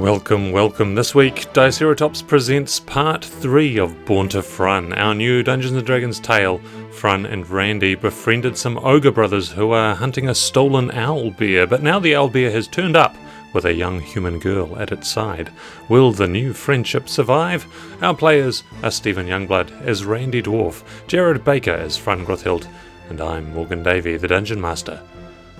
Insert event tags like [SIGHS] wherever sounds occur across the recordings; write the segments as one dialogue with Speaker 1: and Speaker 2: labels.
Speaker 1: Welcome, welcome. This week, Diceratops presents part 3 of Born to Frun, our new Dungeons and Dragons tale. Frun and Randy befriended some ogre brothers who are hunting a stolen owl bear, but now the owl bear has turned up with a young human girl at its side. Will the new friendship survive? Our players are Stephen Youngblood as Randy Dwarf, Jared Baker as Frun Grothild, and I'm Morgan Davey, the Dungeon Master.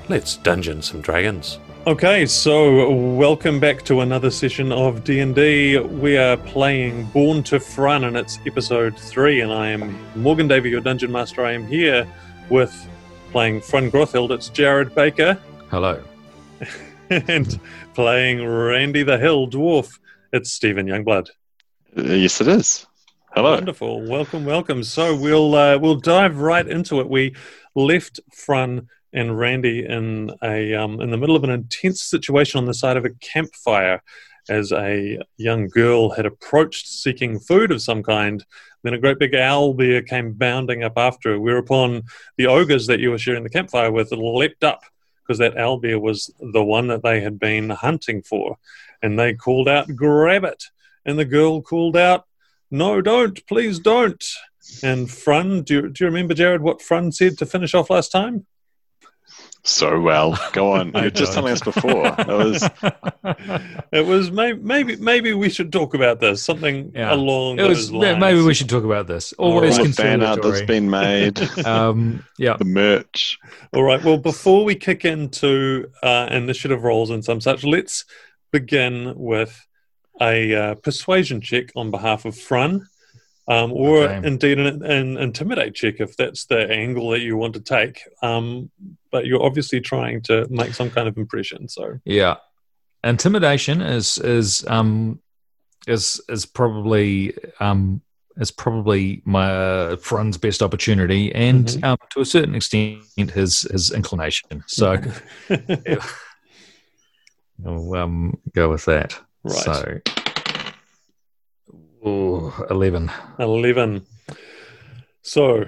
Speaker 1: Let's dungeon some dragons. Okay, so welcome back to another session of D&D. We are playing Born to Frun and it's episode 3 and I am Morgan Davey, your dungeon master. I am here with playing Frun Grothild. It's Jared Baker.
Speaker 2: Hello. [LAUGHS]
Speaker 1: and playing Randy the Hill Dwarf. It's Stephen Youngblood.
Speaker 3: Uh, yes, it is. Hello.
Speaker 1: Wonderful. Welcome, welcome. So we'll uh, we'll dive right into it. We left Frun and Randy in a um, in the middle of an intense situation on the side of a campfire as a young girl had approached seeking food of some kind. Then a great big owl bear came bounding up after her, whereupon the ogres that you were sharing the campfire with leapt up because that owl bear was the one that they had been hunting for. And they called out, Grab it! And the girl called out, No, don't, please don't. And Frun, do you, do you remember, Jared, what Frun said to finish off last time?
Speaker 3: So well. Go on. [LAUGHS] You were just telling us before. [LAUGHS] It was.
Speaker 1: it was maybe maybe maybe we should talk about this. Something yeah. along it was,
Speaker 2: lines. Maybe we should talk about this. Always
Speaker 3: right. fan art that's been made. [LAUGHS]
Speaker 2: um, yeah.
Speaker 3: The merch.
Speaker 1: All right. Well, before we kick into uh, initiative rolls and some such, let's begin with a uh, persuasion check on behalf of Frun um, or okay. indeed an, an, intimidate check if that's the angle that you want to take. Um, but you're obviously trying to make some kind of impression. So
Speaker 2: yeah, intimidation is is um, is is probably um, is probably my uh, Frun's best opportunity, and mm-hmm. um, to a certain extent, his his inclination. So. [LAUGHS] yeah. I'll um, go with that. Right. So Oh, 11.
Speaker 1: 11. So,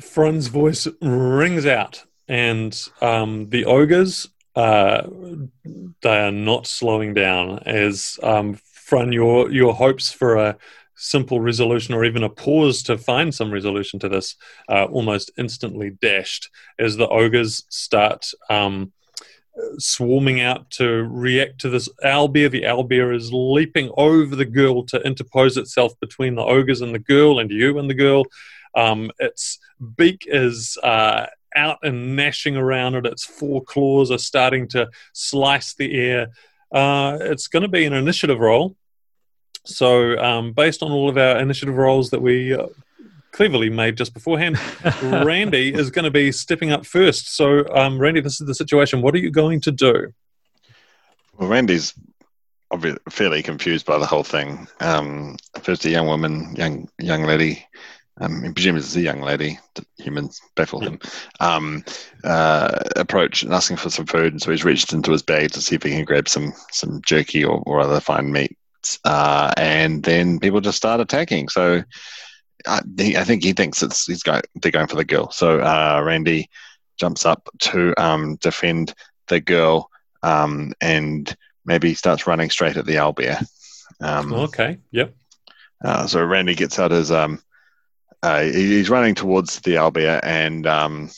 Speaker 1: Frun's voice rings out, and um, the ogres, uh, they are not slowing down as um, Frun, your, your hopes for a simple resolution or even a pause to find some resolution to this uh, almost instantly dashed as the ogres start um, swarming out to react to this owlbear. The owlbear is leaping over the girl to interpose itself between the ogres and the girl, and you and the girl. Um, its beak is uh, out and gnashing around it. Its four claws are starting to slice the air. Uh, it's going to be an initiative roll. So, um, based on all of our initiative rolls that we uh, cleverly made just beforehand. [LAUGHS] Randy is going to be stepping up first. So, um, Randy, this is the situation. What are you going to do?
Speaker 3: Well, Randy's obviously fairly confused by the whole thing. Um, first, a young woman, young young lady. Um, I presume it's a young lady. Humans baffle him. Um, uh, approach and asking for some food, and so he's reached into his bag to see if he can grab some some jerky or, or other fine meat. Uh, and then people just start attacking. So I, I think he thinks it's he's going they're going for the girl. So uh, Randy jumps up to um, defend the girl um, and maybe starts running straight at the owlbear.
Speaker 1: Um, okay. Yep.
Speaker 3: Uh, so Randy gets out his um, uh, he's running towards the owlbear and um,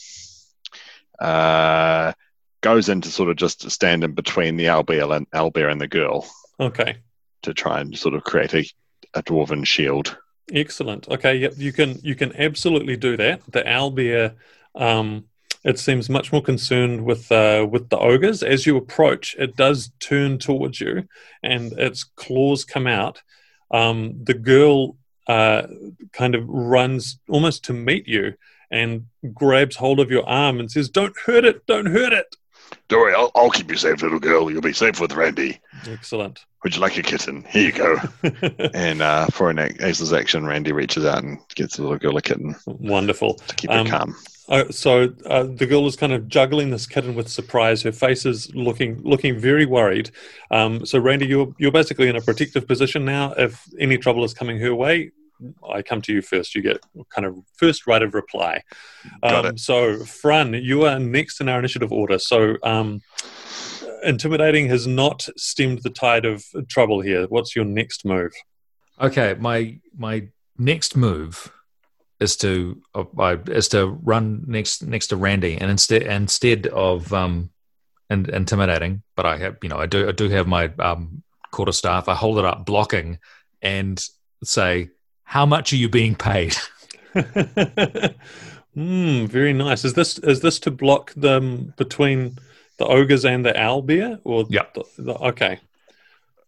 Speaker 3: uh, goes in to sort of just stand in between the owlbear and owlbear and the girl.
Speaker 1: Okay.
Speaker 3: To try and sort of create a, a dwarven shield.
Speaker 1: Excellent. Okay, yep, you can you can absolutely do that. The owlbear, um, it seems much more concerned with uh, with the ogres. As you approach, it does turn towards you, and its claws come out. Um, the girl uh, kind of runs almost to meet you and grabs hold of your arm and says, "Don't hurt it! Don't hurt it!"
Speaker 3: Don't worry, I'll, I'll keep you safe, little girl. You'll be safe with Randy.
Speaker 1: Excellent.
Speaker 3: Would you like a kitten? Here you go. [LAUGHS] and uh, for an Ace's action, Randy reaches out and gets the little girl a kitten.
Speaker 1: Wonderful.
Speaker 3: To keep her um, calm.
Speaker 1: Uh, so uh, the girl is kind of juggling this kitten with surprise. Her face is looking looking very worried. Um, so Randy, you're you're basically in a protective position now. If any trouble is coming her way, I come to you first. You get kind of first right of reply.
Speaker 3: Got um, it.
Speaker 1: So, Frun, you are next in our initiative order. So, um, intimidating has not stemmed the tide of trouble here. What's your next move?
Speaker 2: Okay, my my next move is to uh, is to run next next to Randy, and instead instead of um, and intimidating, but I have you know I do I do have my um, quarter staff. I hold it up, blocking, and say, "How much are you being paid?" [LAUGHS]
Speaker 1: Hmm, very nice. Is this is this to block them between the ogres and the owlbear? Or
Speaker 2: yeah.
Speaker 1: The, the, okay.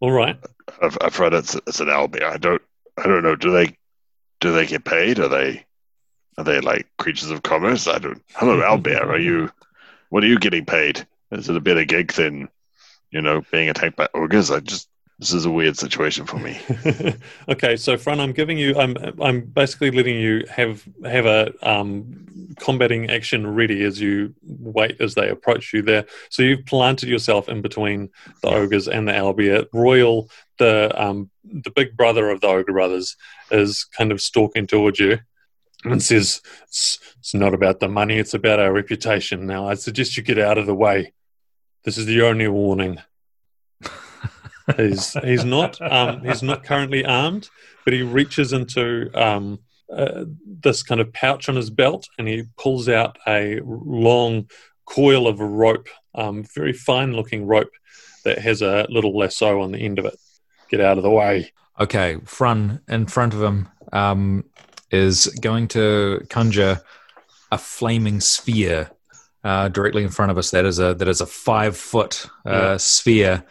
Speaker 1: All right.
Speaker 3: I've, I've read it's, it's an owlbear. I don't I don't know. Do they do they get paid? Are they are they like creatures of commerce? I don't. Hello, owlbear. Are you? What are you getting paid? Is it a better gig than you know being attacked by ogres? I just this is a weird situation for me. [LAUGHS]
Speaker 1: okay, so Frun, I'm giving you, I'm, I'm basically letting you have have a um, combating action ready as you wait as they approach you there. So you've planted yourself in between the ogres and the owlbear. Royal, the um, the big brother of the ogre brothers, is kind of stalking towards you and says, it's, "It's not about the money; it's about our reputation." Now, I suggest you get out of the way. This is the only warning he's he's not um, he's not currently armed, but he reaches into um, uh, this kind of pouch on his belt and he pulls out a long coil of rope, um, very fine looking rope that has a little lasso on the end of it. Get out of the way.
Speaker 2: Okay, Frun in front of him um, is going to conjure a flaming sphere uh, directly in front of us. That is a that is a five foot uh, yeah. sphere,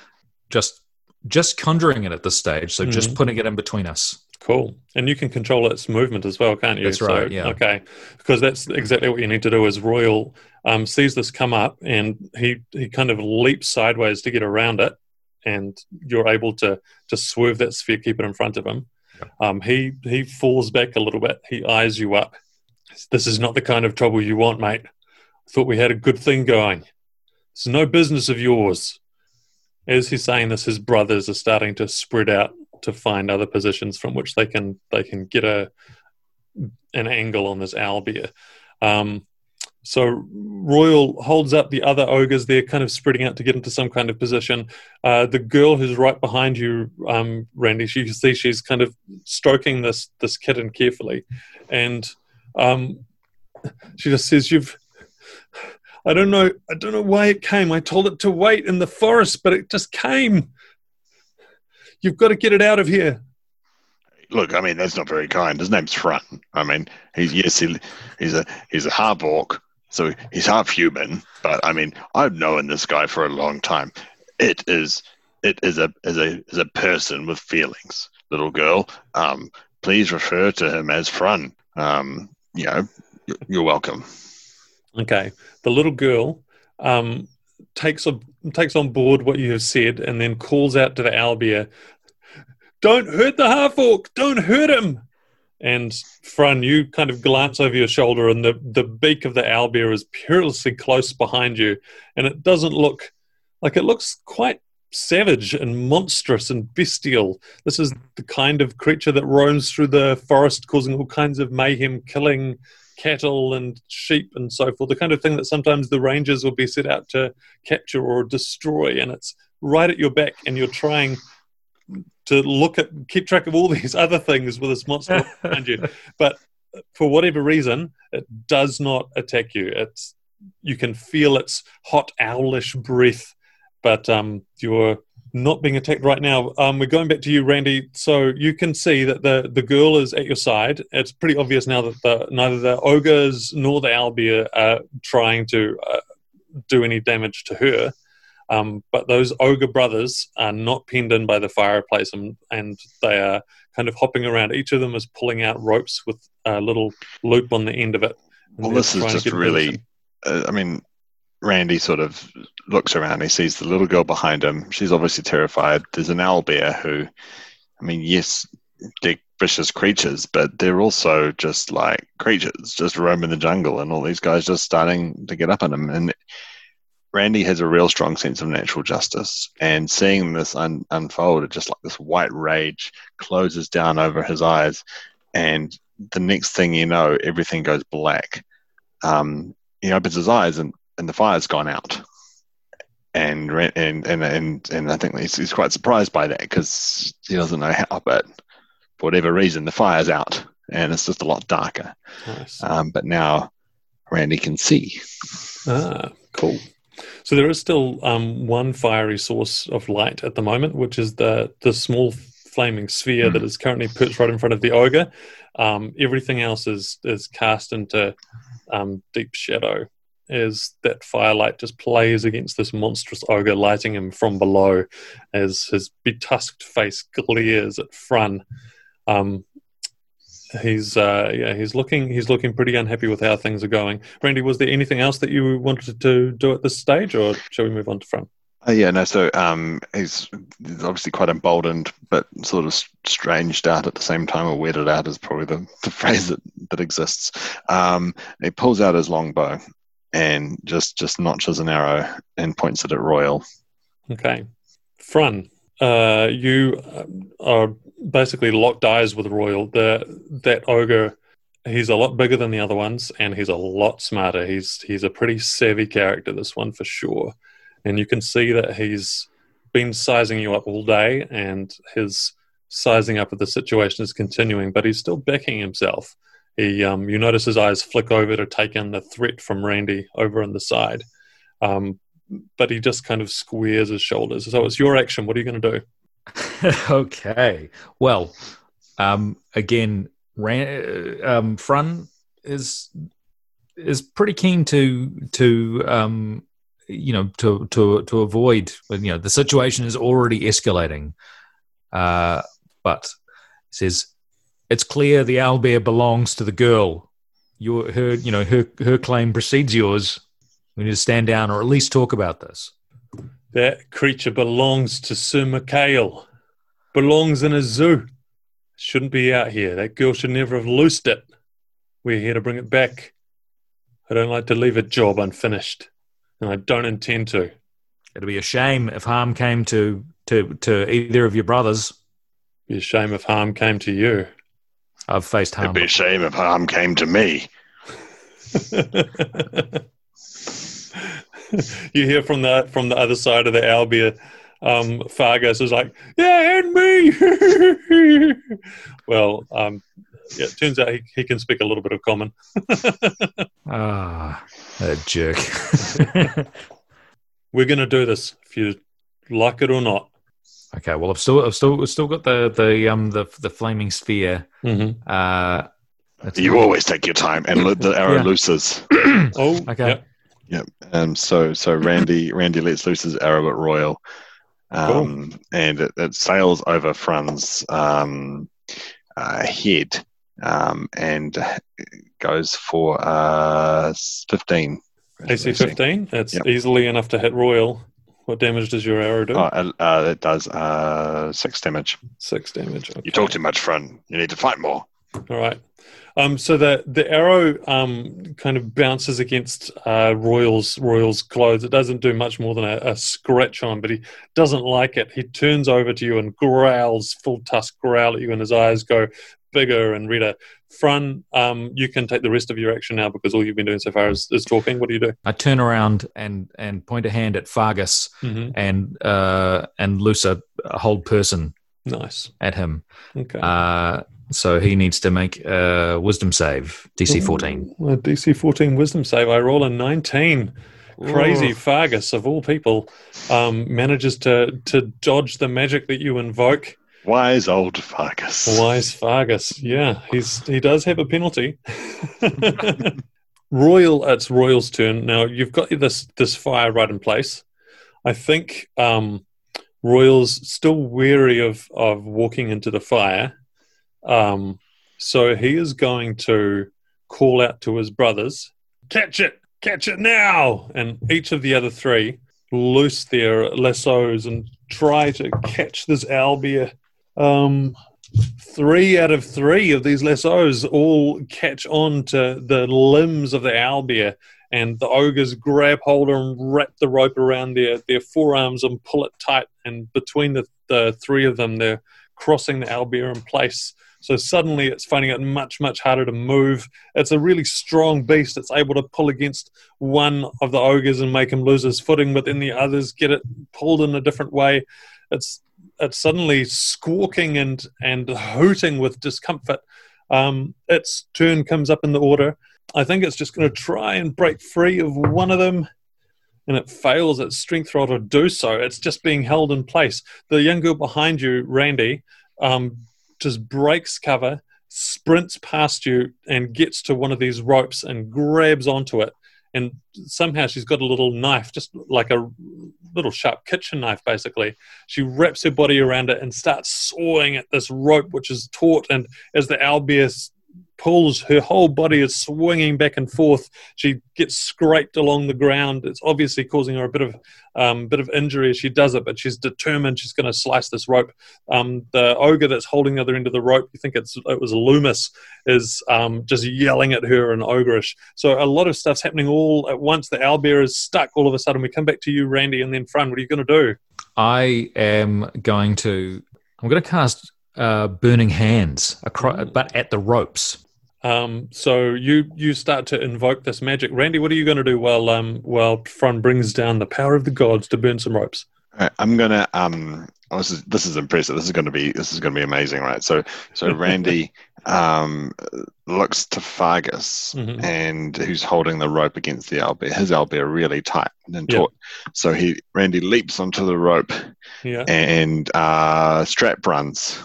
Speaker 2: just just conjuring it at this stage. So mm-hmm. just putting it in between us.
Speaker 1: Cool. And you can control its movement as well, can't you?
Speaker 2: That's right. So, yeah.
Speaker 1: Okay. Because that's exactly what you need to do. Is Royal um, sees this come up and he he kind of leaps sideways to get around it, and you're able to to swerve that sphere, keep it in front of him. Um, he he falls back a little bit. He eyes you up. This is not the kind of trouble you want, mate. I thought we had a good thing going. It's no business of yours as he's saying this, his brothers are starting to spread out to find other positions from which they can they can get a an angle on this owlbear. Um, so Royal holds up the other ogres. They're kind of spreading out to get into some kind of position. Uh, the girl who's right behind you, um, Randy, she, you see she's kind of stroking this this kitten carefully, and um, she just says, "You've I don't know. I don't know why it came. I told it to wait in the forest, but it just came. You've got to get it out of here.
Speaker 3: Look, I mean, that's not very kind. His name's Front. I mean, he's yes, he, he's a he's a half orc, so he's half human. But I mean, I've known this guy for a long time. It is it is a is a is a person with feelings, little girl. Um, please refer to him as Front. Um, you know, you're welcome.
Speaker 1: Okay. The little girl um, takes a, takes on board what you have said and then calls out to the owlbear, "Don't hurt the half orc! Don't hurt him!" And Frun, you kind of glance over your shoulder, and the, the beak of the owlbear is perilously close behind you, and it doesn't look like it looks quite savage and monstrous and bestial. This is the kind of creature that roams through the forest, causing all kinds of mayhem, killing cattle and sheep and so forth, the kind of thing that sometimes the rangers will be set out to capture or destroy, and it's right at your back, and you're trying to look at keep track of all [LAUGHS] these other things with this monster behind you. [LAUGHS] But for whatever reason, it does not attack you. It's you can feel its hot owlish breath, but um, you're not being attacked right now. Um, we're going back to you, Randy. So you can see that the, the girl is at your side. It's pretty obvious now that the, neither the ogres nor the owlbear are trying to uh, do any damage to her. Um, but those ogre brothers are not pinned in by the fireplace and, and they are kind of hopping around. Each of them is pulling out ropes with a little loop on the end of it.
Speaker 3: Well, this is just really, uh, I mean, Randy sort of looks around. He sees the little girl behind him. She's obviously terrified. There's an owl bear who, I mean, yes, they're vicious creatures, but they're also just like creatures, just roaming the jungle, and all these guys just starting to get up on him. And Randy has a real strong sense of natural justice, and seeing this un- unfold, just like this white rage closes down over his eyes, and the next thing you know, everything goes black. Um, he opens his eyes, and and the fire's gone out. and and and and, and I think he's, he's quite surprised by that because he doesn't know how, but for whatever reason, the fire's out and it's just a lot darker.
Speaker 1: Nice.
Speaker 3: Um, but now Randy can see.
Speaker 1: Ah, cool. So there is still um, one fiery source of light at the moment, which is the the small flaming sphere that is currently perched right in front of the ogre. Um, everything else is is cast into um, deep shadow as that firelight just plays against this monstrous ogre, lighting him from below as his betusked face glares at Frun. Um, he's uh, yeah, he's looking he's looking pretty unhappy with how things are going. Randy, was there anything else that you wanted to do at this stage, or shall we move on to Frun?
Speaker 3: Uh, yeah, no. So um, he's, obviously quite emboldened, but sort of stranged out at the same time, or weirded out is probably the, the [LAUGHS] phrase that, that exists. Um, he pulls out his longbow and just just notches an arrow and points it at Royal.
Speaker 1: Okay, Frun, uh, you are basically locked eyes with Royal. The that ogre, he's a lot bigger than the other ones, and he's a lot smarter. He's he's a pretty savvy character. This one for sure and you can see that he's been sizing you up all day, and his sizing up of the situation is continuing, but he's still backing himself. He, um, you notice his eyes flick over to take in the threat from Randy over on the side, um, but he just kind of squares his shoulders. So it's your action. What are you going to do? [LAUGHS]
Speaker 2: okay. Well, um, again, Ran- um, Frun is is pretty keen to to um, you know to to to avoid you know the situation is already escalating uh, but says it's clear the owlbear belongs to the girl your her you know her her claim precedes yours we need to stand down or at least talk about this
Speaker 1: that creature belongs to sir Mikhail. belongs in a zoo shouldn't be out here that girl should never have loosed it we're here to bring it back i don't like to leave a job unfinished and I don't intend to.
Speaker 2: It'd be a shame if harm came to to to either of your brothers.
Speaker 1: It'd be a shame if harm came to you.
Speaker 2: I've faced harm.
Speaker 3: It'd be a shame if harm came to me. [LAUGHS]
Speaker 1: you hear from the from the other side of the owlbear, um, Fargus is like, "Yeah, and me." [LAUGHS] well, um, yeah, it turns out he, he can speak a little bit of common. [LAUGHS]
Speaker 2: ah, a jerk.
Speaker 1: We're going to do this if you like it or not.
Speaker 2: Okay, well, I've still, I've still, I've still got the the um the the flaming sphere.
Speaker 1: Mm-hmm.
Speaker 2: Uh,
Speaker 3: you always take your time, and the arrow
Speaker 2: Yeah.
Speaker 3: looses. [CLEARS THROAT]
Speaker 1: Oh,
Speaker 2: Okay.
Speaker 1: yep.
Speaker 3: Yep. Um. So so Randy Randy lets loose his arrow at Royal, um, and it, it sails over Frun's um, uh, head, um, and goes for uh fifteen.
Speaker 1: AC 15. That's
Speaker 3: Yep.
Speaker 1: easily enough to hit Royal. What damage does your arrow do?
Speaker 3: Oh, uh, uh, it does uh six damage.
Speaker 1: Six damage.
Speaker 3: You talk too much, friend. You need to fight more.
Speaker 1: All right. Um, so the the arrow um, kind of bounces against uh, Royal's Royal's clothes. It doesn't do much more than a, a scratch on, but he doesn't like it. He turns over to you and growls, full tusk growl at you, and his eyes go bigger and redder. Frun, um, you can take the rest of your action now because all you've been doing so far is, is talking. What do you do?
Speaker 2: I turn around and and point a hand at Fargus
Speaker 1: Mm-hmm.
Speaker 2: and uh and loose a, a hold person
Speaker 1: Nice.
Speaker 2: at him.
Speaker 1: Okay.
Speaker 2: Uh, so he needs to make a wisdom save, DC 14.
Speaker 1: Ooh, a DC 14 wisdom save. I roll a 19. Crazy
Speaker 2: Ooh.
Speaker 1: Fargus, of all people, um, manages to, to dodge the magic that you invoke.
Speaker 3: Wise old Fargus.
Speaker 1: Wise Fargus. Yeah, he's he does have a penalty. [LAUGHS] Royal, it's Royal's turn. Now you've got this this fire right in place. I think um, Royal's still wary of of walking into the fire. Um, so he is going to call out to his brothers, catch it, catch it now! And each of the other three loose their lassos and try to catch this owlbear. Um, three out of three of these lassos all catch on to the limbs of the owlbear, and the ogres grab hold and wrap the rope around their, their forearms and pull it tight. And between the, the three of them, they're crossing the owlbear in place So suddenly it's finding it much, much harder to move. It's a really strong beast. It's able to pull against one of the ogres and make him lose his footing, but then the others get it pulled in a different way. It's it's suddenly squawking and and hooting with discomfort. Um, its turn comes up in the order. I think it's just going to try and break free of one of them and it fails its strength roll to do so. It's just being held in place. The young girl behind you, Randy, um, just breaks cover, sprints past you, and gets to one of these ropes and grabs onto it. And somehow she's got a little knife, just like a little sharp kitchen knife, basically. She wraps her body around it and starts sawing at this rope, which is taut. And as the owlbear pulls her whole body is swinging back and forth. She gets scraped along the ground. It's obviously causing her a bit of um, bit of injury as she does it but she's determined she's going to slice this rope. Um, the ogre that's holding the other end of the rope you think it's it was loomis is um, just yelling at her and ogreish. So a lot of stuff's happening all at once. The owlbear is stuck all of a sudden. We come back to you randy and then Frun what are you going to do?
Speaker 2: I am going to i'm going to cast uh, burning hands, across, but at the ropes.
Speaker 1: Um, so you you start to invoke this magic. Randy, what are you going to do while um while Frun brings down the power of the gods to burn some ropes?
Speaker 3: Right, I'm gonna um. Oh, this is this is impressive. This is going to be this is going to be amazing, right? So so [LAUGHS] Randy um looks to Fargus mm-hmm. and who's holding the rope against the owlbear. His owlbear really tight and taut. So he Randy leaps onto the rope
Speaker 1: yeah.
Speaker 3: and uh, strap runs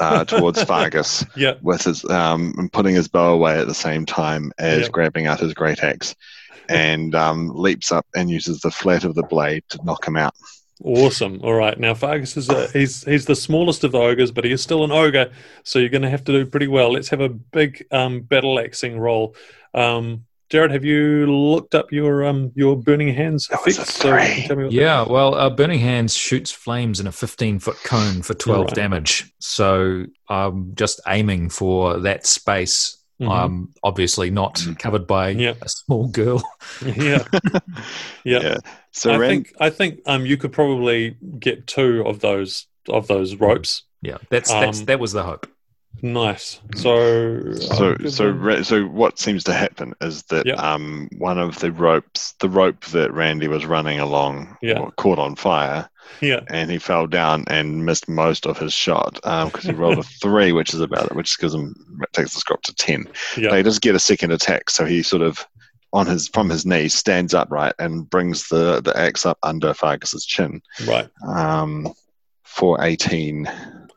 Speaker 3: uh, towards [LAUGHS] Fargus
Speaker 1: yeah.
Speaker 3: with his um, putting his bow away at the same time as yeah. grabbing out his great axe, and um, leaps up and uses the flat of the blade to knock him out.
Speaker 1: Awesome. All right. Now Fargus is a, he's he's the smallest of the ogres, but he is still an ogre, so you're going to have to do pretty well. Let's have a big um, battle axing roll. Um, Jared, have you looked up your um your burning hands effects?
Speaker 3: So
Speaker 2: yeah, well, uh, burning hands shoots flames in a 15 foot cone for 12 right. damage. So I'm just aiming for that space. Mm-hmm. I'm obviously not mm-hmm. covered by yep. a small girl. [LAUGHS]
Speaker 1: yeah. [LAUGHS] yeah, yeah. So I think I think um you could probably get two of those of those ropes.
Speaker 2: Yeah, that's that's um, that was the hope.
Speaker 1: Nice. So,
Speaker 3: so, so, so, what seems to happen is that
Speaker 1: yep.
Speaker 3: um, one of the ropes, the rope that Randy was running along,
Speaker 1: yeah.
Speaker 3: caught on fire.
Speaker 1: Yeah.
Speaker 3: And he fell down and missed most of his shot Um because um, he rolled a [LAUGHS] three, which is about it, which gives him takes the score up to ten.
Speaker 1: Yeah.
Speaker 3: But he does get a second attack, so he sort of on his from his knees stands upright and brings the the axe up under Fargus's chin.
Speaker 1: Right.
Speaker 3: Um, for eighteen.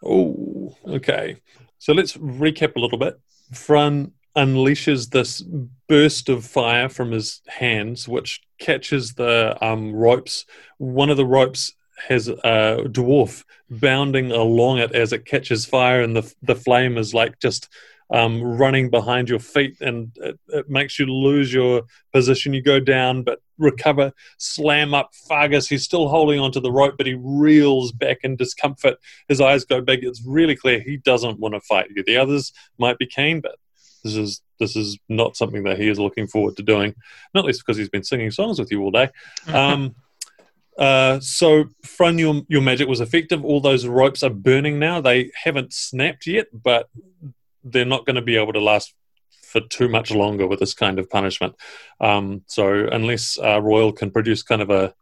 Speaker 1: Oh, okay. So let's recap a little bit. Frun unleashes this burst of fire from his hands, which catches the um, ropes. One of the ropes has a dwarf bounding along it as it catches fire, and the the flame is like just um, running behind your feet, and it, it, makes you lose your position. You go down, but recover, slam up Fargus. He's still holding onto the rope, but he reels back in discomfort. His eyes go big. It's really clear he doesn't want to fight you. The others might be keen, but this is this is not something that he is looking forward to doing. Not least because he's been singing songs with you all day. [LAUGHS] Um, uh, so, Frun, your, your magic was effective. All those ropes are burning now. They haven't snapped yet, but they're not going to be able to last for too much longer with this kind of punishment. Um, so unless uh, Royal can produce kind of a,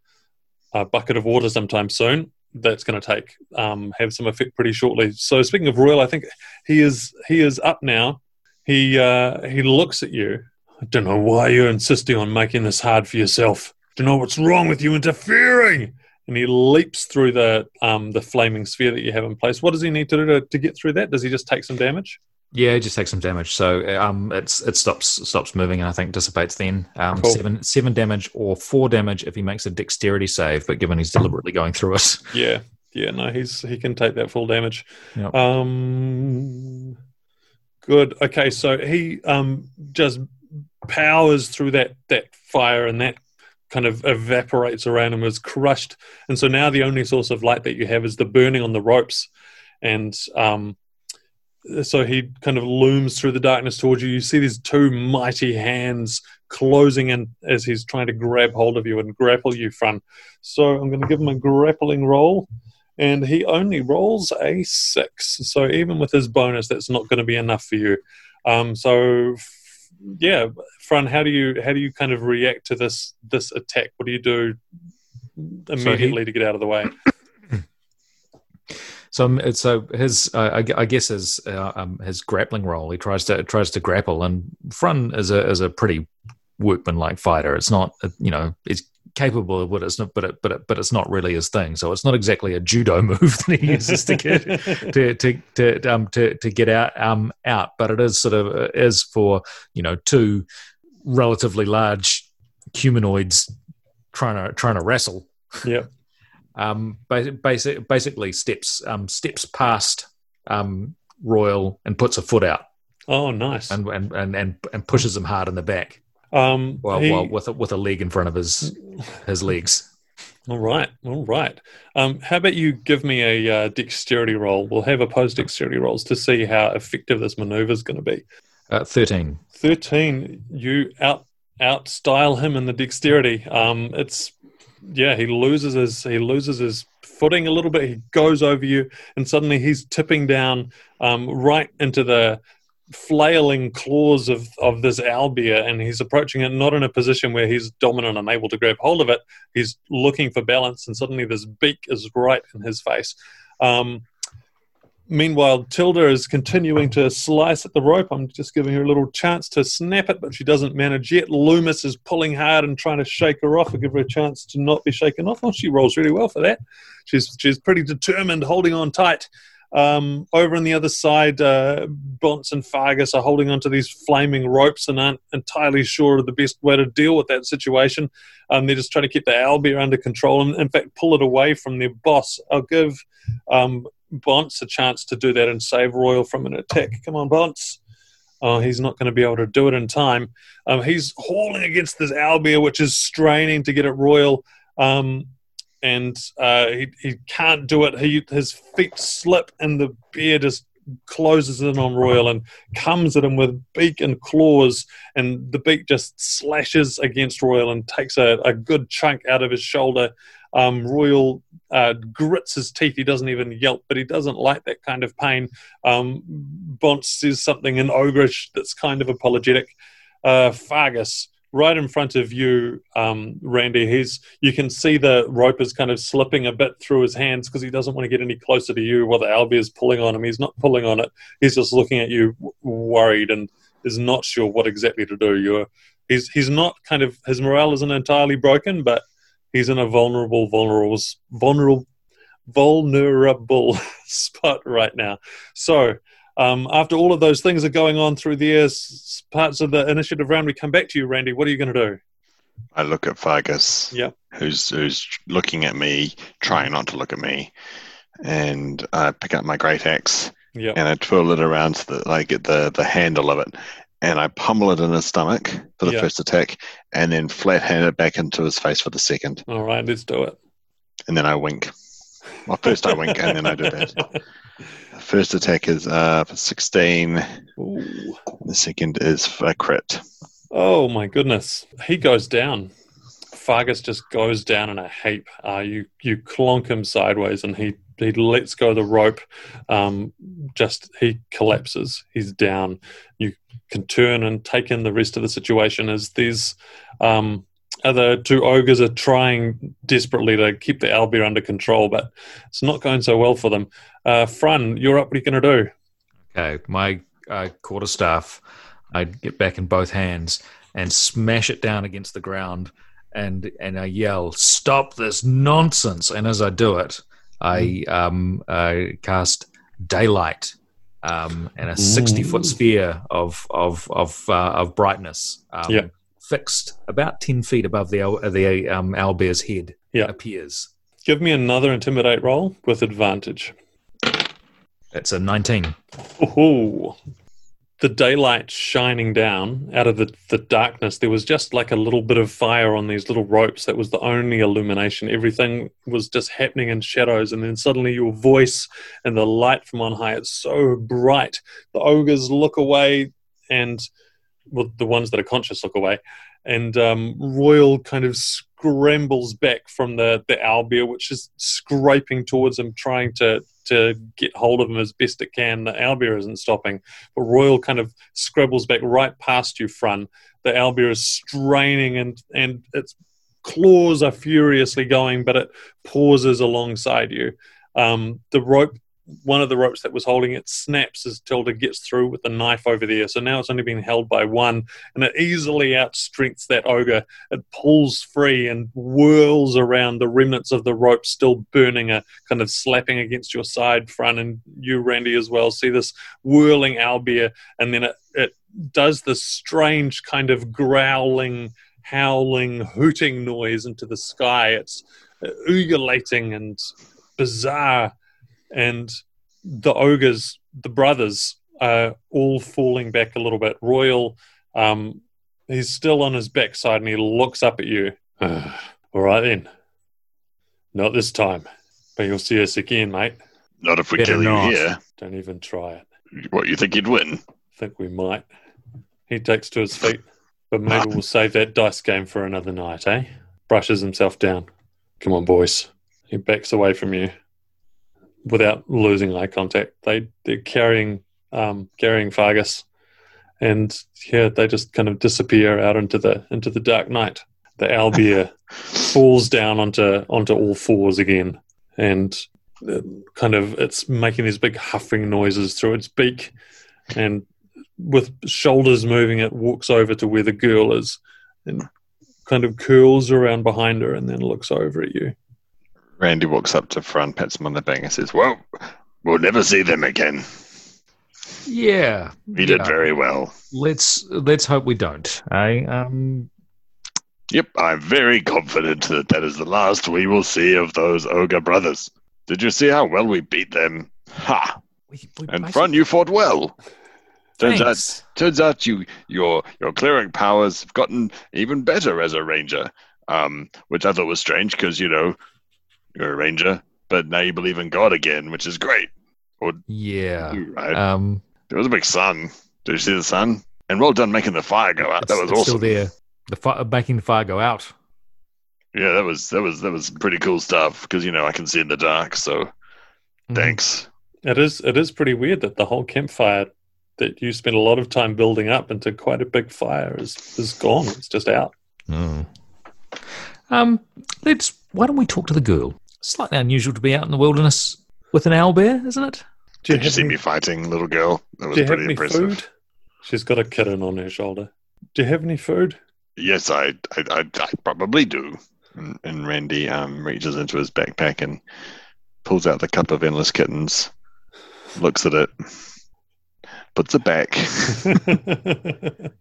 Speaker 1: a, bucket of water sometime soon, that's going to take um, have some effect pretty shortly. So speaking of Royal, I think he is he is up now. He uh, he looks at you. I don't know why you're insisting on making this hard for yourself. I don't know what's wrong with you interfering. And he leaps through the um, the flaming sphere that you have in place. What does he need to do to, to get through that? Does he just take some damage?
Speaker 2: Yeah, it just takes some damage. So um, it's it stops stops moving and I think dissipates then. Um,
Speaker 1: cool.
Speaker 2: Seven seven damage or four damage if he makes a dexterity save, but given he's deliberately going through it. [LAUGHS]
Speaker 1: Yeah, yeah, no, he's he can take that full damage.
Speaker 2: Yep.
Speaker 1: Um, good. Okay, so he um just powers through that that fire and that kind of evaporates around him, is crushed, and so now the only source of light that you have is the burning on the ropes, and um so he kind of looms through the darkness towards you. You see these two mighty hands closing in as he's trying to grab hold of you and grapple you from. So I'm going to give him a grappling roll, and he only rolls a six. So even with his bonus, that's not going to be enough for you. Um, so yeah, Frun, how do you how do you kind of react to this this attack? What do you do immediately so he, to get out of the way?
Speaker 2: So, so his, uh, I, I, guess his uh, um, his grappling role. He tries to tries to grapple, and Frun is a is a pretty workmanlike fighter. It's not, you know, it's capable of what it's not, but it, but it, but it's not really his thing. So it's not exactly a judo [LAUGHS] move that he uses to get [LAUGHS] to to to um to to get out um out. But it is sort of uh, is for you know two relatively large humanoids trying to trying to wrestle.
Speaker 1: Yeah.
Speaker 2: Um. Basic, basically steps um steps past um Royal and puts a foot out.
Speaker 1: Oh, nice.
Speaker 2: And and and and, and pushes him hard in the back.
Speaker 1: Um,
Speaker 2: well, he, well, with a, with a leg in front of his his legs.
Speaker 1: All right, all right. Um, how about you give me a uh, dexterity roll? We'll have opposed dexterity rolls to see how effective this maneuver is going to be.
Speaker 2: Uh, Thirteen.
Speaker 1: Thirteen. You out out style him in the dexterity. Um, it's yeah. He loses his he loses his footing a little bit. He goes over you, and suddenly he's tipping down um, right into the flailing claws of, of this owlbear and he's approaching it not in a position where he's dominant and able to grab hold of it. He's looking for balance and suddenly this beak is right in his face. Um, meanwhile, Tilda is continuing to slice at the rope. I'm just giving her a little chance to snap it, but she doesn't manage yet. Loomis is pulling hard and trying to shake her off. I give her a chance to not be shaken off. Oh, she rolls really well for that. She's she's pretty determined, holding on tight. Um, over on the other side, uh, and Fargus are holding onto these flaming ropes and aren't entirely sure of the best way to deal with that situation. Um, they're just trying to keep the owlbear under control and, in fact, pull it away from their boss. I'll give um, Bonts a chance to do that and save Royal from an attack. Come on, Bonts. Oh, he's not going to be able to do it in time. Um, he's hauling against this owlbear, which is straining to get at Royal. Um, and uh, he, he can't do it. He, his feet slip, and the bear just closes in on Royal and comes at him with beak and claws, and the beak just slashes against Royal and takes a, a good chunk out of his shoulder. Um, Royal uh, grits his teeth. He doesn't even yelp, but he doesn't like that kind of pain. Um, Bont says something in Ogrish that's kind of apologetic. Uh, Fargus right in front of you, um, Randy. He's you can see the rope is kind of slipping a bit through his hands because he doesn't want to get any closer to you while the owlbear is pulling on him. He's not pulling on it. He's just looking at you, worried, and is not sure what exactly to do. You're he's he's not kind of his morale isn't entirely broken, but he's in a vulnerable, vulnerable, vulnerable, vulnerable [LAUGHS] spot right now. So um, after all of those things are going on through the years, parts of the initiative round, we come back to you, Randy. What are you going to do?
Speaker 3: I look at Fargus,
Speaker 1: yeah,
Speaker 3: who's who's looking at me, trying not to look at me, and I pick up my great axe,
Speaker 1: yeah,
Speaker 3: and I twirl it around so that I get the the handle of it, and I pummel it in his stomach for the first attack, and then flat hand it back into his face for the second.
Speaker 1: All right, let's do it.
Speaker 3: And then I wink. Well, first I wink, and then I do that. [LAUGHS] First attack is uh, 16. Ooh. The second is a crit.
Speaker 1: Oh my goodness. He goes down. Fargus just goes down in a heap. Uh, you you clonk him sideways, and he he lets go the rope. Um, just he collapses. He's down. You can turn and take in the rest of the situation as these um, other two ogres are trying desperately to keep the owlbear under control, but it's not going so well for them. Uh, Frun, you're up. What are you going to do?
Speaker 2: Okay, my uh, quarterstaff, I get back in both hands and smash it down against the ground, and and I yell, "Stop this nonsense!" And as I do it, I mm-hmm. um, I cast daylight um, and a sixty foot sphere of of of uh, of brightness. Um,
Speaker 1: yeah
Speaker 2: fixed about 10 feet above the, the um, owlbear's head
Speaker 1: yeah.
Speaker 2: appears.
Speaker 1: Give me another intimidate roll with advantage.
Speaker 2: It's a 19.
Speaker 1: Oh, the daylight shining down out of the, the darkness. There was just like a little bit of fire on these little ropes. That was the only illumination. Everything was just happening in shadows. And then suddenly your voice and the light from on high, it's so bright. The ogres look away and well, the ones that are conscious look away. And um, Royal kind of scrambles back from the the owlbear, which is scraping towards him, trying to to get hold of him as best it can. The owlbear isn't stopping, but Royal kind of scrabbles back right past you, Frun. The owlbear is straining and and its claws are furiously going, but it pauses alongside you. Um, the rope one of the ropes that was holding it snaps as Tilda gets through with the knife over there. So now it's only being held by one, and it easily outstrengths that ogre. It pulls free and whirls around the remnants of the rope still burning, a kind of slapping against your side front, and you, Randy, as well. See this whirling owlbear, and then it, it does this strange kind of growling, howling, hooting noise into the sky. It's uh, ugulating and bizarre and the ogres, the brothers, are all falling back a little bit. Royal, um, he's still on his backside and he looks up at you. [SIGHS] all right then. Not this time. But you'll see us again, mate.
Speaker 3: Not if we Better kill not. you here.
Speaker 1: Don't even try it.
Speaker 3: What, you think you'd win?
Speaker 1: I think we might. He takes to his feet. But maybe [LAUGHS] we'll save that dice game for another night, eh? Brushes himself down. Come on, boys. He backs away from you without losing eye contact. They they're carrying um, carrying Fargus, and yeah, they just kind of disappear out into the into the dark night. The owlbear [LAUGHS] falls down onto onto all fours again, and uh, kind of it's making these big huffing noises through its beak, and with shoulders moving, it walks over to where the girl is, and kind of curls around behind her, and then looks over at you.
Speaker 3: Randy walks up to Frun, pats him on the back, and says, "Well, we'll never see them again."
Speaker 2: Yeah,
Speaker 3: he did very well.
Speaker 2: Let's let's hope we don't. I um.
Speaker 3: Yep, I'm very confident that that is the last we will see of those ogre brothers. Did you see how well we beat them? Ha! We, we and Frun, you fought well. Turns Thanks. out, turns out you your your clearing powers have gotten even better as a ranger. Um, which I thought was strange because you know you're a ranger, but now you believe in God again, which is great.
Speaker 2: Or, yeah. Right? Um,
Speaker 3: there was a big sun. Did you see the sun? And well done making the fire go out. That was awesome. Still
Speaker 2: there. The fire, making the fire go out.
Speaker 3: Yeah, that was that was that was pretty cool stuff because you know I can see in the dark. So, mm-hmm. thanks.
Speaker 1: It is it is pretty weird that the whole campfire that you spent a lot of time building up into quite a big fire is is gone. It's just out.
Speaker 2: Mm. Um, let's. Why don't we talk to the girl? Slightly unusual to be out in the wilderness with an owl bear, isn't it?
Speaker 3: Do you Did you see any, me fighting, little girl? That was do you pretty have any impressive. Food?
Speaker 1: She's got a kitten on her shoulder. Do you have any food?
Speaker 3: Yes, I, I, I, I probably do. And, and Randy um, reaches into his backpack and pulls out the cup of endless kittens, looks at it, puts it back, [LAUGHS] [LAUGHS]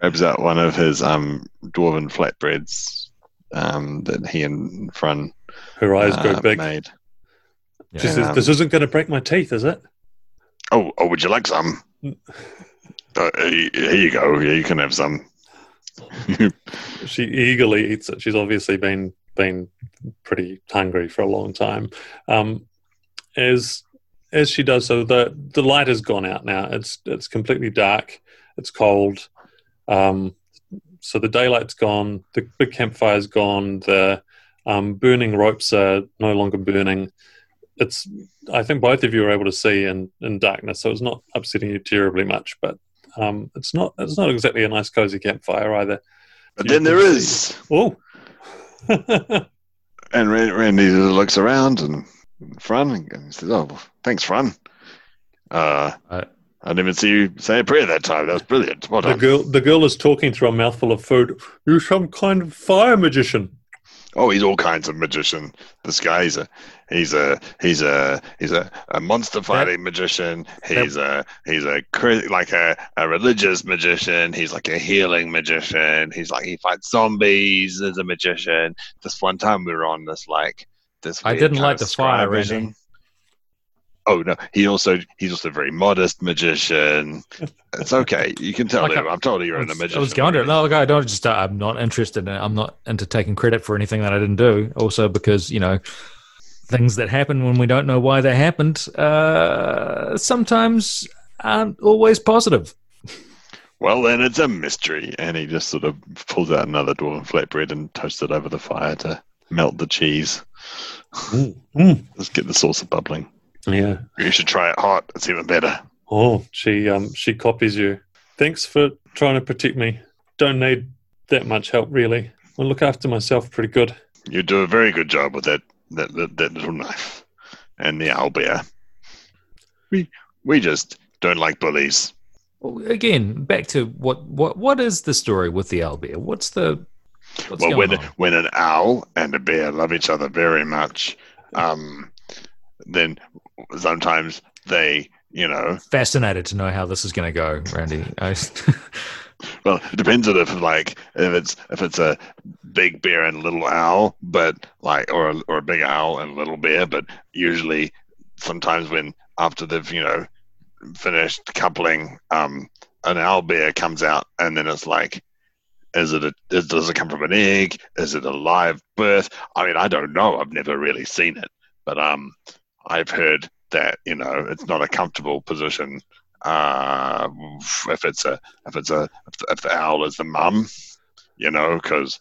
Speaker 3: grabs out one of his um, dwarven flatbreads, um, that he and Frun
Speaker 1: her eyes uh, big. Made. Yeah. She says, "This isn't going to break my teeth, is it?"
Speaker 3: Oh, oh, would you like some? [LAUGHS] uh, here you go. Yeah, you can have some. [LAUGHS]
Speaker 1: she eagerly eats it. She's obviously been been pretty hungry for a long time. Um, as as she does so, the the light has gone out now. It's it's completely dark. It's cold. Um, so the daylight's gone, the big campfire's gone, the um, burning ropes are no longer burning. It's I think both of you are able to see in, in darkness, so it's not upsetting you terribly much. But um, it's not it's not exactly a nice cozy campfire either.
Speaker 3: But then there is
Speaker 1: oh, [LAUGHS]
Speaker 3: and Randy looks around and Frun and says, "Oh, thanks, Frun." Uh, I didn't even see you say a prayer that time. That was brilliant. Well
Speaker 1: the girl, the girl is talking through a mouthful of food. You're some kind of fire magician.
Speaker 3: Oh, he's all kinds of magician. This guy, he's a, he's a, he's a, he's a, a monster fighting magician. He's a, he's a like a, a religious magician. He's like a healing magician. He's like he fights zombies as a magician. This one time we were on this like this.
Speaker 2: I didn't like the fire vision
Speaker 3: oh no he also he's also a very modest magician it's okay you can tell like him I, am totally you're
Speaker 2: was,
Speaker 3: a magician
Speaker 2: i was going to no i don't just uh, i'm not interested in it. i'm not into taking credit for anything that i didn't do also because you know things that happen when we don't know why they happened uh, sometimes aren't always positive
Speaker 3: Well, then it's a mystery. And he just sort of pulls out another dwarven flatbread and toasts it over the fire to melt the cheese.
Speaker 1: Mm.
Speaker 3: Let's get the sauce bubbling.
Speaker 1: Yeah.
Speaker 3: You should try it hot. It's even better.
Speaker 1: Oh, she um she copies you. Thanks for trying to protect me. Don't need that much help really. I look after myself pretty good.
Speaker 3: You do a very good job with that that, that, that little knife and the owl bear. We we just don't like bullies.
Speaker 2: Well, again, back to what what what is the story with the owlbear? What's the what's
Speaker 3: well, when
Speaker 2: on?
Speaker 3: when an owl and a bear love each other very much, um, then sometimes they, you know,
Speaker 2: Fascinated to know how this is going to go, Randy. I, [LAUGHS]
Speaker 3: well, it depends on if like if it's if it's a big bear and little owl, but like or a, or a big owl and little bear, but usually sometimes when after they've you know finished coupling, um, an owl bear comes out and then it's like. Is it a, is, does it come from an egg? Is it a live birth? I mean, I don't know. I've never really seen it, but um, I've heard that you know it's not a comfortable position uh, if it's a if it's a if the, if the owl is the mum, you know, because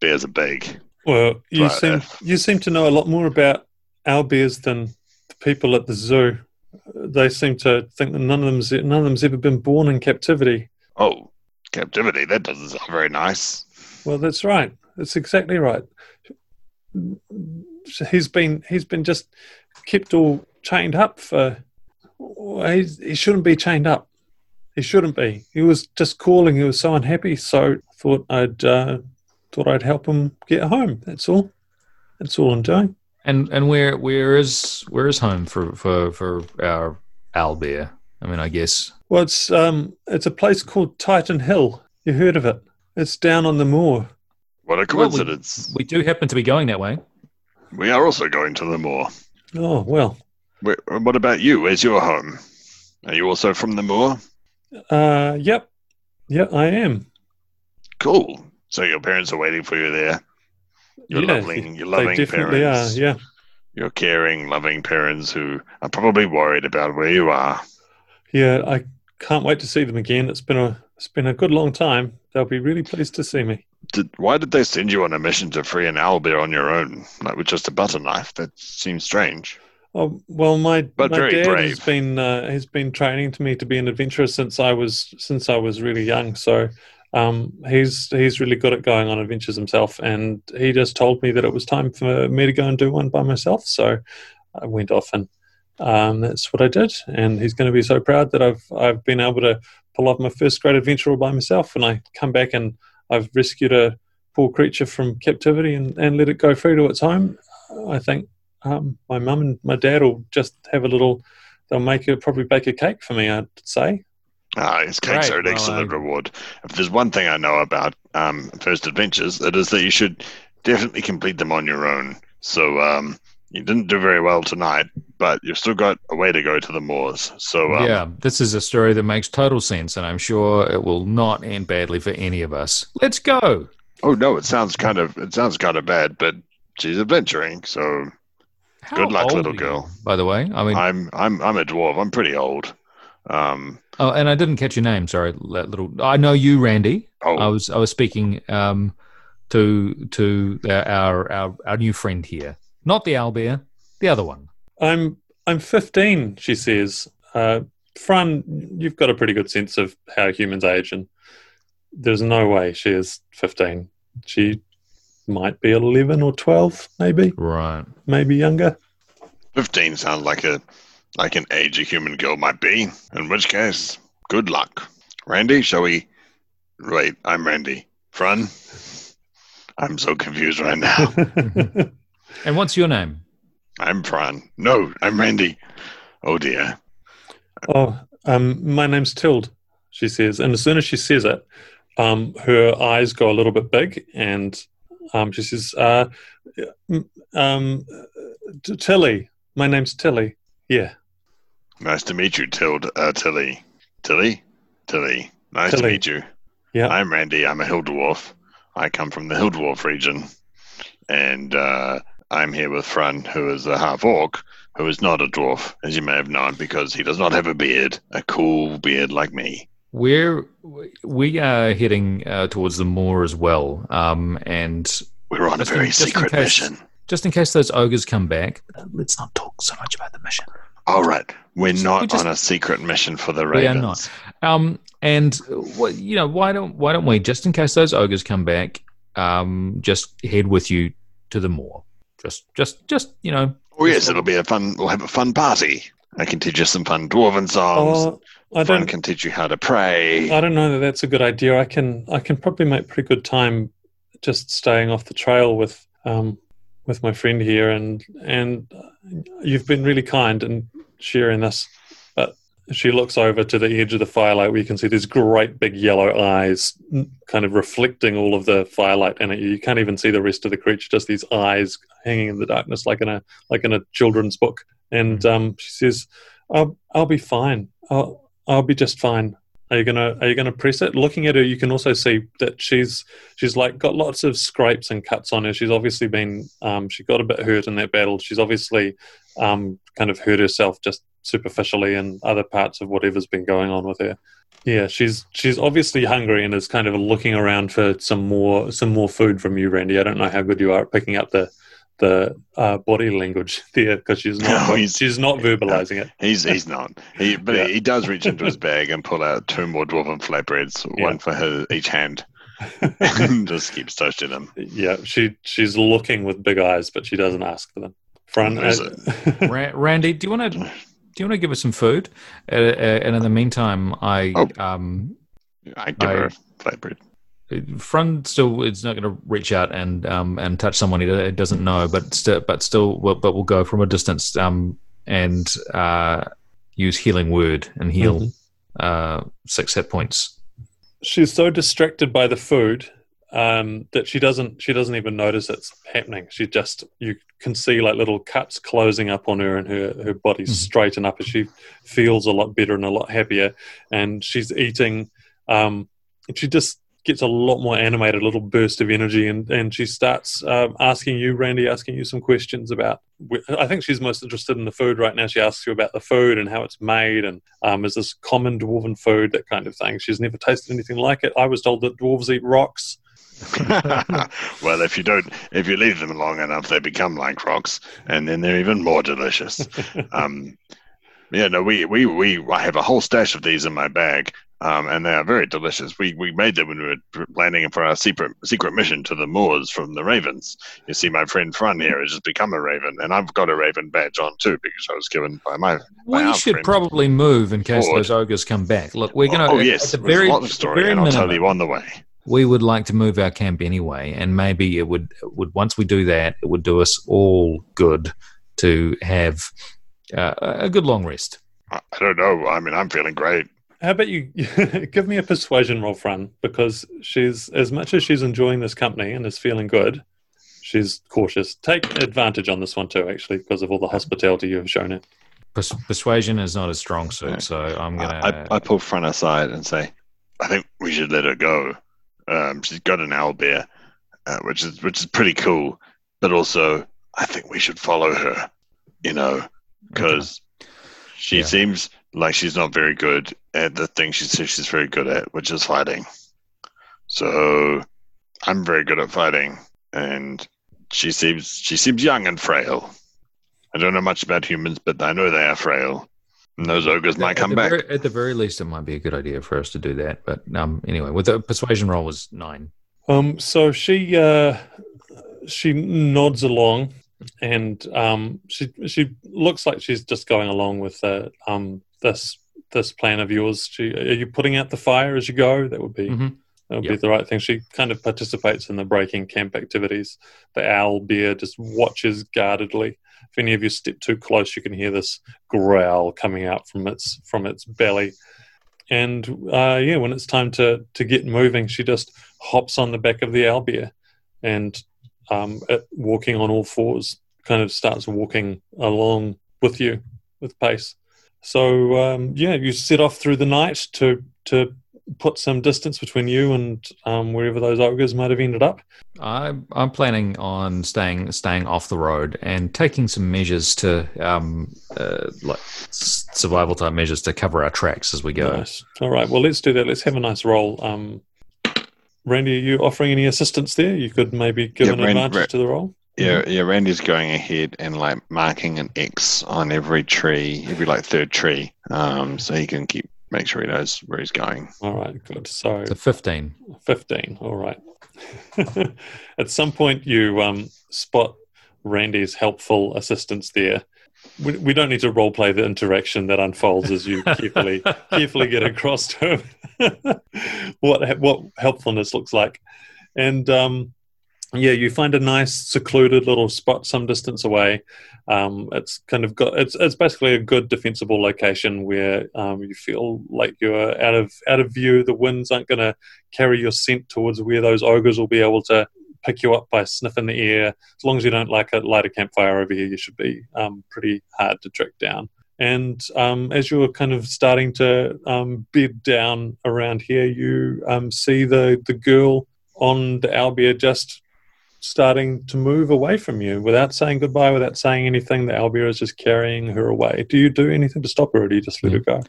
Speaker 3: bears are big.
Speaker 1: Well, you
Speaker 3: Right,
Speaker 1: seem
Speaker 3: uh,
Speaker 1: you seem to know a lot more about owl bears than the people at the zoo. They seem to think that none of them's none of them's ever been born in captivity.
Speaker 3: Oh, captivity! That doesn't sound very nice.
Speaker 1: Well, that's right. That's exactly right. He's been he's been just kept all chained up for. He's, he shouldn't be chained up. He shouldn't be. He was just calling. He was so unhappy. So I thought I'd uh, thought I'd help him get home. That's all. That's all I'm doing.
Speaker 2: and and where where is where is home for for for our owlbear? I mean, I guess
Speaker 1: Well, it's um, it's a place called Titan Hill. You heard of it? It's down on the moor.
Speaker 3: What a
Speaker 2: Well, we-
Speaker 3: coincidence!
Speaker 2: we do happen to be going that way.
Speaker 3: we, are also going to the moor.
Speaker 1: Oh well.
Speaker 3: What about you? Where's your home? Are you also from the moor?
Speaker 1: Uh, yep, yep, I am.
Speaker 3: Cool. So your parents are waiting for you there. Your
Speaker 1: Yeah,
Speaker 3: loving, your loving parents.
Speaker 1: are. Yeah.
Speaker 3: Your caring, loving parents who are probably worried about where you are.
Speaker 1: Yeah, I can't wait to see them again. It's been a it's been a good long time. They'll be really pleased to see me.
Speaker 3: Did, why did they send you on a mission to free an owlbear on your own, like with just a butter knife? That seems strange.
Speaker 1: Oh well, my
Speaker 3: But
Speaker 1: my dad
Speaker 3: brave.
Speaker 1: has been uh, has been training to me to be an adventurer since I was since I was really young. So um, he's he's really good at going on adventures himself, and he just told me that it was time for me to go and do one by myself. So I went off and um, that's what I did. And he's going to be so proud that I've I've been able to pull off my first great adventure all by myself. And I come back and I've rescued a poor creature from captivity and, and let it go free to its home. I think um, my mum and my dad will just have a little. They'll make a probably bake a cake for me. I'd say.
Speaker 3: Ah, his cakes
Speaker 2: Great.
Speaker 3: are an
Speaker 2: Well,
Speaker 3: excellent
Speaker 2: I-
Speaker 3: reward. If there's one thing I know about um, first adventures, it is that you should definitely complete them on your own. So um, you didn't do very well tonight, but you've still got a way to go to the moors. So um,
Speaker 2: yeah, this is a story that makes total sense, and I'm sure it will not end badly for any of us. Let's go.
Speaker 3: Oh no, it sounds kind of it sounds kind of bad, but she's adventuring. So
Speaker 2: How
Speaker 3: Good luck, little
Speaker 2: are you,
Speaker 3: girl.
Speaker 2: By the way, I mean,
Speaker 3: I'm I'm I'm a dwarf. I'm pretty old. Um,
Speaker 2: oh, and I didn't catch your name. Sorry, that little. I know you, Randy.
Speaker 3: oh,
Speaker 2: I was I was speaking um, to to our our our new friend here, not the owlbear, the other one.
Speaker 1: I'm I'm 15. She says. Uh, Frun, you've got a pretty good sense of how humans age, and there's no way she is 15. She might be 11 or 12, maybe,
Speaker 2: Right.
Speaker 1: maybe younger.
Speaker 3: fifteen sounds like a like an age a human girl might be. In which case, good luck, Randy. Shall we? Wait, I'm Randy. Frun. I'm so confused right now. [LAUGHS] [LAUGHS]
Speaker 2: And what's your name?
Speaker 3: I'm Frun. No, I'm Randy. Oh dear.
Speaker 1: oh, um, my name's Tild, she says. And as soon as she says it, um, her eyes go a little bit big, and um, she says, uh, um, Tilly. My name's Tilly. Yeah.
Speaker 3: Nice to meet you, Tild, uh, Tilly. Tilly? Tilly. Nice to meet you.
Speaker 1: Yeah.
Speaker 3: I'm Randy. I'm a hill dwarf. I come from the hill dwarf region. And uh, I'm here with Frun, who is a half orc, who is not a dwarf, as you may have known, because he does not have a beard, a cool beard like me.
Speaker 2: we're we are heading uh, towards the moor as well, um, and
Speaker 3: We're on a
Speaker 2: Just in-
Speaker 3: very
Speaker 2: in
Speaker 3: secret
Speaker 2: case-
Speaker 3: mission.
Speaker 2: just in case those ogres come back, uh, let's not talk so much about the mission.
Speaker 3: All right. We're
Speaker 2: Just-
Speaker 3: not
Speaker 2: we just-
Speaker 3: on a secret mission for the ravens.
Speaker 2: We are not. Um, and what you know, why don't why don't we just in case those ogres come back, um, just head with you to the moor. Just just just you know,
Speaker 3: Oh yes, it'll be a fun. We'll have a fun party. I can teach you some fun dwarven songs.
Speaker 1: Oh, I
Speaker 3: Frun
Speaker 1: don't.
Speaker 3: can teach you how to pray.
Speaker 1: I don't know that that's a good idea. I can. I can probably make pretty good time just staying off the trail with um with my friend here, and and you've been really kind in sharing this. She looks over to the edge of the firelight where you can see these great big yellow eyes, kind of reflecting all of the firelight in it. You can't even see the rest of the creature; just these eyes hanging in the darkness, like in a like in a children's book. And um, she says, "I'll I'll be fine. I'll I'll be just fine." Are you gonna Are you gonna press it? Looking at her, you can also see that she's she's like got lots of scrapes and cuts on her. She's obviously been um, she got a bit hurt in that battle. She's obviously um, kind of hurt herself just superficially in other parts of whatever's been going on with her. Yeah, she's she's obviously hungry and is kind of looking around for some more some more food from you, Randy. I don't know how good you are at picking up the the uh, body language [LAUGHS] there because she's not
Speaker 3: No, he's-
Speaker 1: she's not verbalizing it.
Speaker 3: He's he's not. He but
Speaker 1: Yeah.
Speaker 3: he does reach into his [LAUGHS] bag and pull out two more dwarven flatbreads,
Speaker 1: Yeah.
Speaker 3: one for her each hand. [LAUGHS] and just keeps touching them.
Speaker 1: Yeah, she she's looking with big eyes, but she doesn't ask for them. Frun,
Speaker 3: There's
Speaker 2: Ra- Randy, do you want to do you want to give us some food? Uh, uh, and in the meantime, I
Speaker 3: Oh.
Speaker 2: um,
Speaker 3: I give
Speaker 2: I-
Speaker 3: her a flatbread.
Speaker 2: Frun still is not going to reach out and um, and touch someone he doesn't know, but still, but still, will, but will go from a distance um, and uh, use healing word and heal
Speaker 1: Mhm.
Speaker 2: uh, six hit points.
Speaker 1: she's so distracted by the food um, that she doesn't she doesn't even notice it's happening. She just you can see like little cuts closing up on her, and her her body
Speaker 2: Mhm.
Speaker 1: straighten up as she feels a lot better and a lot happier. And she's eating. Um, and she just gets a lot more animated, a little burst of energy, and and she starts um, asking you, Randy, asking you some questions about. I think she's most interested in the food right now. She asks you about the food and how it's made, and um, is this common dwarven food, that kind of thing. She's never tasted anything like it. I was told that dwarves eat rocks. [LAUGHS]
Speaker 3: well, if you don't, if you leave them long enough, they become like rocks, and then they're even more delicious. [LAUGHS] um, yeah, no, we, we, we, I have a whole stash of these in my bag, um, and they are very delicious. We, we made them when we were planning for our secret, secret mission to the moors from the ravens. You see, my friend Frun here has just become a raven, and I've got a raven badge on too because I was given by my.
Speaker 2: Well, you should probably move in case
Speaker 3: Forward.
Speaker 2: those ogres come back. Look, we're going to.
Speaker 3: oh yes,
Speaker 2: at the very,
Speaker 3: of story,
Speaker 2: very
Speaker 3: and I'll tell you on the way.
Speaker 2: We would like to move our camp anyway, and maybe it would would once we do that, it would do us all good to have uh, a good long rest.
Speaker 3: I I don't know. I mean, I'm feeling great.
Speaker 1: How about you [LAUGHS] give me a persuasion roll, Frun? Because she's as much as she's enjoying this company and is feeling good, she's cautious. Take advantage on this one too, actually, because of all the hospitality you have shown her.
Speaker 2: Pers- persuasion is not a strong suit, so I'm gonna.
Speaker 3: I, I pull Frun aside and say, "I think we should let her go. Um, she's got an owl bear, uh, which is which is pretty cool, but also I think we should follow her. You know, because she
Speaker 2: Yeah.
Speaker 3: seems like she's not very good at the thing she says she's very good at, which is fighting. So I'm very good at fighting, and she seems she seems young and frail. I don't know much about humans, but I know they are frail. And those ogres might
Speaker 2: at
Speaker 3: come
Speaker 2: the
Speaker 3: back.
Speaker 2: Very, at the very least, it might be a good idea for us to do that. But um, anyway, with the persuasion roll was nine.
Speaker 1: Um, so she uh, she nods along, and um, she she looks like she's just going along with uh, um, this this plan of yours. She, are you putting out the fire as you go? That would be
Speaker 2: Mhm.
Speaker 1: that would be the right thing. She kind of participates in the breaking camp activities. The owl bear just watches guardedly. If any of you step too close, you can hear this growl coming out from its from its belly. And uh, yeah, when it's time to to get moving, she just hops on the back of the owlbear and um, walking on all fours, kind of starts walking along with you with pace. So um, yeah, you set off through the night to to put some distance between you and um, wherever those ogres might have ended up?
Speaker 2: I, I'm planning on staying staying off the road and taking some measures to um, uh, like survival type measures to cover our tracks as we go.
Speaker 1: Nice. All right. Well, let's do that. Let's have a nice roll. Um, Randy, are you offering any assistance there? You could maybe give
Speaker 3: Yeah,
Speaker 1: an
Speaker 3: Rand-
Speaker 1: advantage
Speaker 3: Ra-
Speaker 1: to the roll.
Speaker 3: Yeah, yeah. Randy's going ahead and like marking an X on every tree, every like third tree, um, so he can keep make sure he knows where he's going.
Speaker 1: All right. Good. So
Speaker 2: It's a 15.
Speaker 1: 15. All right. [LAUGHS] At some point, you um, spot Randy's helpful assistance there. We, we don't need to role play the interaction that unfolds as you [LAUGHS] carefully carefully get across to him [LAUGHS] what what helpfulness looks like, and um, yeah, you find a nice secluded little spot some distance away. Um, it's kind of got it's it's basically a good defensible location where um, you feel like you're out of out of view. The winds aren't going to carry your scent towards where those ogres will be able to pick you up by sniffing the air. As long as you don't like a, light a campfire over here, you should be um, pretty hard to track down. And um, as you're kind of starting to um, bed down around here, you um, see the, the girl on the owlbear just starting to move away from you without saying goodbye, without saying anything. The owlbear is just carrying her away. Do you do anything to stop her or do you just let her go?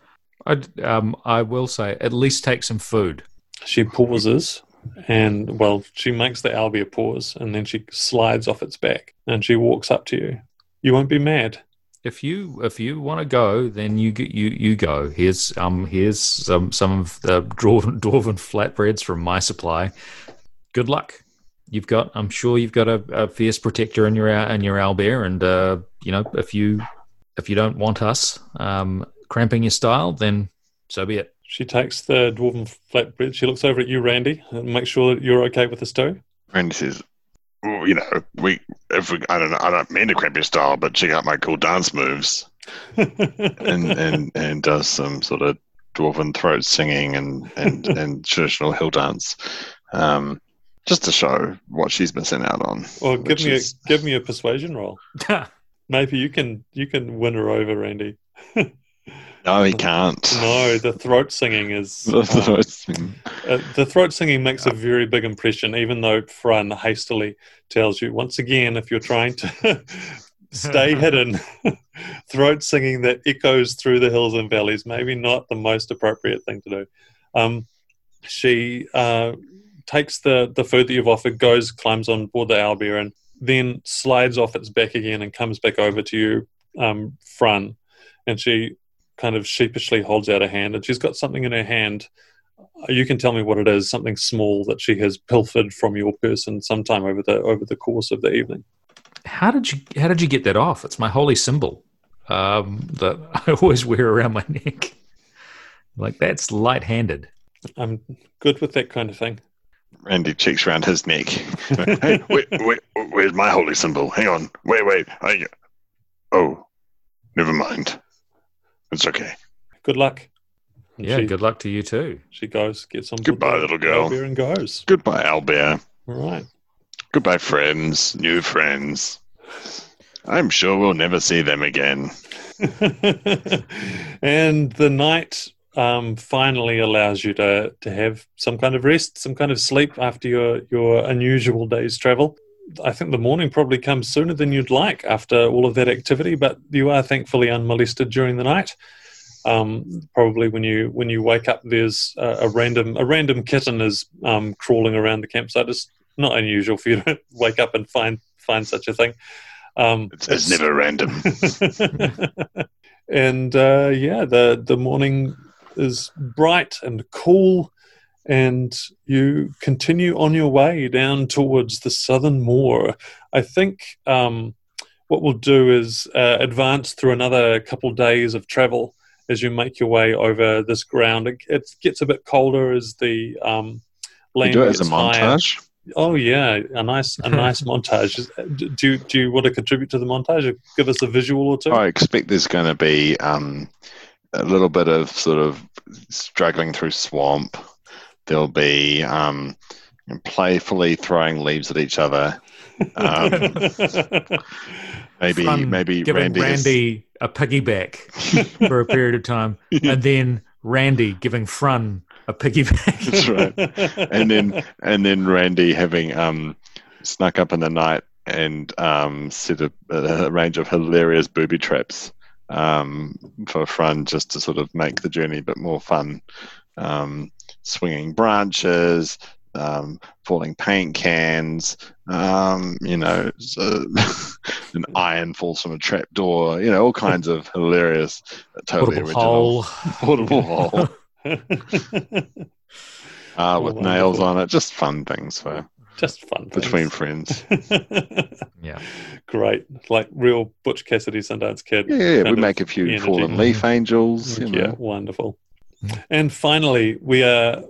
Speaker 2: I'd, um, I will say, at least take some food.
Speaker 1: She pauses and, well, she makes the owlbear pause and then she slides off its back and she walks up to you. You won't be mad.
Speaker 2: If you if you want to go, then you get you you go. Here's um here's some some of the dwarven, [LAUGHS] dwarven flatbreads from my supply. Good luck. You've got I'm sure you've got a, a fierce protector in your in your owlbear, and uh, you know if you if you don't want us um, cramping your style, then so be it.
Speaker 1: She takes the dwarven flatbread. She looks over at you, Randy, and makes sure that you're okay with the too.
Speaker 3: Randy says, well, "You know, we if we I don't know, I don't mean to cramp your style, but check out my cool dance moves." [LAUGHS] and and and does some sort of dwarven throat singing and and and traditional hill dance, um, just to show what she's missing out on.
Speaker 1: Well, give
Speaker 3: which
Speaker 1: me a give me a persuasion roll. [LAUGHS] Maybe you can you can win her over, Randy. [LAUGHS]
Speaker 3: No, he can't.
Speaker 1: No, the throat singing is [LAUGHS]
Speaker 3: The
Speaker 1: um,
Speaker 3: throat singing.
Speaker 1: uh, the throat singing makes a very big impression. Even though Frun hastily tells you once again, if you're trying to stay hidden, throat singing that echoes through the hills and valleys, maybe not the most appropriate thing to do. Um, she uh, takes the the food that you've offered, goes, climbs on board the owlbear, and then slides off its back again and comes back over to you, um, Frun, and she kind of sheepishly holds out a hand, and she's got something in her hand. Uh, You can tell me what it is. Something small that she has pilfered from your person sometime over the over the course of the evening.
Speaker 2: How did you how did you get that off? It's my holy symbol um, that [LAUGHS] I always wear around my neck. Like that's light-handed.
Speaker 1: I'm good with that kind of thing.
Speaker 3: Randy checks around his neck. hey, wait, wait, where's my holy symbol? Hang on. Wait, wait. I, oh, never mind. It's okay.
Speaker 1: Good luck. And
Speaker 2: Yeah,
Speaker 1: she,
Speaker 2: good luck to you too.
Speaker 1: She goes, gets on
Speaker 3: Goodbye, little girl.
Speaker 1: owlbear and goes.
Speaker 3: Goodbye, Albert.
Speaker 1: All right.
Speaker 3: Goodbye, friends, new friends. I'm sure we'll never see them again. [LAUGHS]
Speaker 1: and the night um, finally allows you to, to have some kind of rest, some kind of sleep after your, your unusual day's travel. I think the morning probably comes sooner than you'd like after all of that activity, but you are thankfully unmolested during the night. Um, probably when you when you wake up, there's a, a random a random kitten is um, crawling around the campsite. It's not unusual for you to [LAUGHS] wake up and find find such a thing. Um,
Speaker 3: It's, it's never random. [LAUGHS]
Speaker 1: and uh, yeah, the the morning is bright and cool, and you continue on your way down towards the southern moor. I think um, what we'll do is uh, advance through another couple days of travel as you make your way over this ground. It, it gets a bit colder as the um,
Speaker 3: You
Speaker 1: land
Speaker 3: do it as a
Speaker 1: higher.
Speaker 3: montage.
Speaker 1: Oh yeah, a nice a [LAUGHS] nice montage. Do you, do you want to contribute to the montage? Give us a visual or two?
Speaker 3: I expect there's going to be um, a little bit of sort of struggling through swamp. There'll be um, playfully throwing leaves at each other. Um, [LAUGHS] maybe
Speaker 2: Frun
Speaker 3: maybe
Speaker 2: giving
Speaker 3: Randy,
Speaker 2: Randy,
Speaker 3: is-
Speaker 2: a piggyback for a period of time, [LAUGHS] and then Randy giving Frun a piggyback.
Speaker 3: That's right. And then and then Randy having um snuck up in the night and um set a, a range of hilarious booby traps um for fun just to sort of make the journey a bit more fun. Um, swinging branches, um, falling paint cans, um, you know, so [LAUGHS] an iron falls from a trap door, you know, all kinds of hilarious, totally
Speaker 2: Portable
Speaker 3: original.
Speaker 2: hole. [LAUGHS]
Speaker 3: Portable hole [LAUGHS] uh, with nails on it. Just fun things for [LAUGHS]
Speaker 1: Just fun.
Speaker 3: between friends. [LAUGHS]
Speaker 2: Yeah.
Speaker 1: Great. Like real Butch Cassidy Sundance Kid.
Speaker 3: Yeah, yeah, yeah. we make a few
Speaker 1: energy.
Speaker 3: fallen leaf angels. You
Speaker 1: Yeah, wonderful.
Speaker 2: Mm.
Speaker 1: And finally, we are